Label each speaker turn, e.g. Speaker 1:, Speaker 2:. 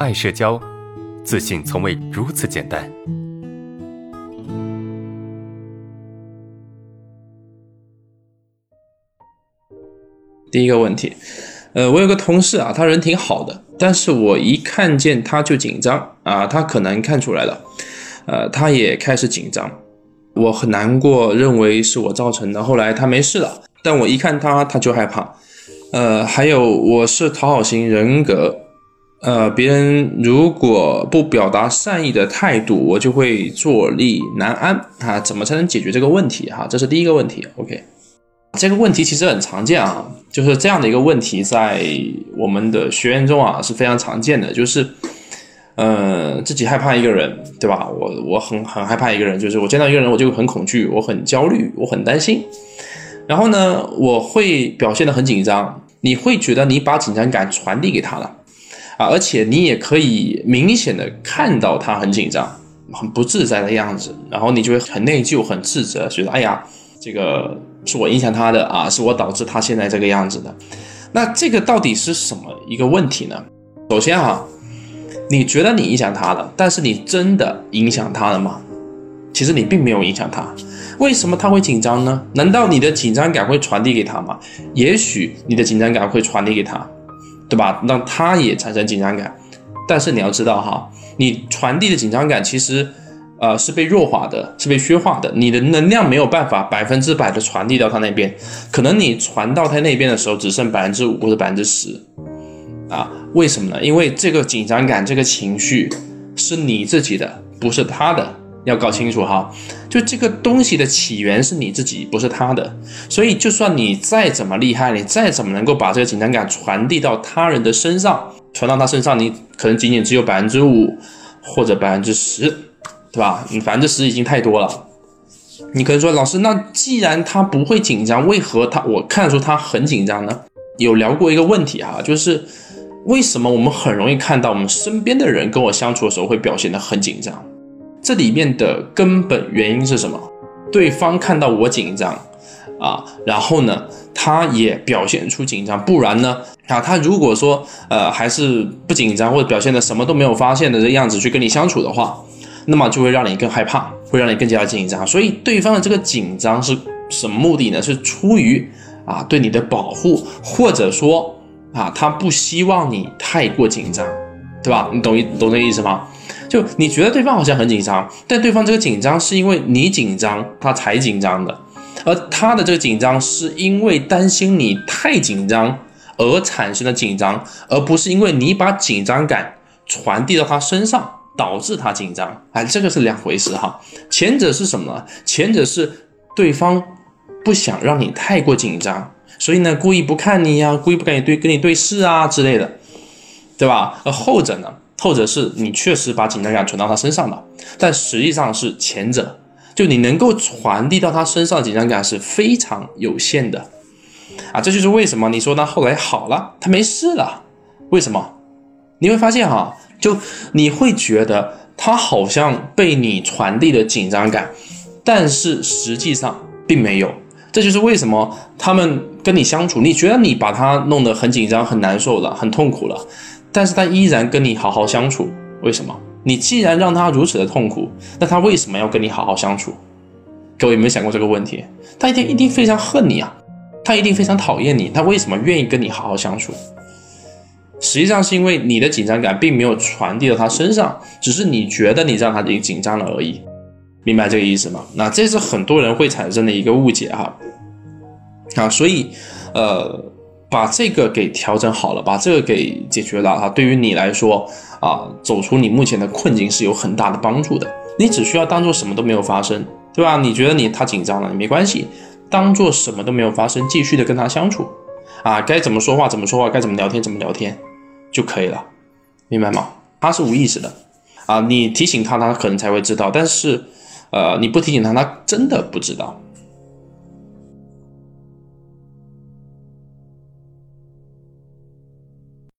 Speaker 1: 爱社交，自信从未如此简单。
Speaker 2: 第一个问题，呃，我有个同事啊，他人挺好的，但是我一看见他就紧张啊，他可能看出来了，呃，他也开始紧张，我很难过，认为是我造成的。后来他没事了，但我一看他，他就害怕。呃，还有我是讨好型人格。呃，别人如果不表达善意的态度，我就会坐立难安啊！怎么才能解决这个问题？哈，这是第一个问题。OK，这个问题其实很常见啊，就是这样的一个问题，在我们的学员中啊是非常常见的，就是，呃，自己害怕一个人，对吧？我我很很害怕一个人，就是我见到一个人我就很恐惧，我很焦虑，我很担心，然后呢，我会表现得很紧张，你会觉得你把紧张感传递给他了。啊，而且你也可以明显的看到他很紧张、很不自在的样子，然后你就会很内疚、很自责，觉得哎呀，这个是我影响他的啊，是我导致他现在这个样子的。那这个到底是什么一个问题呢？首先哈，你觉得你影响他了，但是你真的影响他了吗？其实你并没有影响他，为什么他会紧张呢？难道你的紧张感会传递给他吗？也许你的紧张感会传递给他。对吧？让他也产生紧张感，但是你要知道哈，你传递的紧张感其实，呃，是被弱化的，是被削化的。你的能量没有办法百分之百的传递到他那边，可能你传到他那边的时候只剩百分之五或者百分之十，啊？为什么呢？因为这个紧张感，这个情绪是你自己的，不是他的。要搞清楚哈，就这个东西的起源是你自己，不是他的。所以，就算你再怎么厉害，你再怎么能够把这个紧张感传递到他人的身上，传到他身上，你可能仅仅只有百分之五或者百分之十，对吧？你百分之十已经太多了。你可能说，老师，那既然他不会紧张，为何他我看出他很紧张呢？有聊过一个问题哈，就是为什么我们很容易看到我们身边的人跟我相处的时候会表现得很紧张？这里面的根本原因是什么？对方看到我紧张，啊，然后呢，他也表现出紧张，不然呢，啊，他如果说呃还是不紧张或者表现的什么都没有发现的这样子去跟你相处的话，那么就会让你更害怕，会让你更加紧张。所以对方的这个紧张是什么目的呢？是出于啊对你的保护，或者说啊他不希望你太过紧张，对吧？你懂一懂这意思吗？就你觉得对方好像很紧张，但对方这个紧张是因为你紧张，他才紧张的，而他的这个紧张是因为担心你太紧张而产生的紧张，而不是因为你把紧张感传递到他身上导致他紧张。哎，这个是两回事哈。前者是什么？前者是对方不想让你太过紧张，所以呢故意不看你呀，故意不跟你对跟你对视啊之类的，对吧？而后者呢？或者是你确实把紧张感传到他身上了，但实际上是前者，就你能够传递到他身上的紧张感是非常有限的，啊，这就是为什么你说他后来好了，他没事了，为什么？你会发现哈，就你会觉得他好像被你传递了紧张感，但是实际上并没有，这就是为什么他们跟你相处，你觉得你把他弄得很紧张、很难受了、很痛苦了。但是他依然跟你好好相处，为什么？你既然让他如此的痛苦，那他为什么要跟你好好相处？各位有没有想过这个问题？他一定一定非常恨你啊，他一定非常讨厌你，他为什么愿意跟你好好相处？实际上是因为你的紧张感并没有传递到他身上，只是你觉得你让他经紧张了而已，明白这个意思吗？那这是很多人会产生的一个误解哈，啊，所以，呃。把这个给调整好了，把这个给解决了哈，对于你来说啊，走出你目前的困境是有很大的帮助的。你只需要当做什么都没有发生，对吧？你觉得你他紧张了，没关系，当做什么都没有发生，继续的跟他相处，啊，该怎么说话怎么说话，该怎么聊天怎么聊天就可以了，明白吗？他是无意识的，啊，你提醒他，他可能才会知道，但是，呃，你不提醒他，他真的不知道。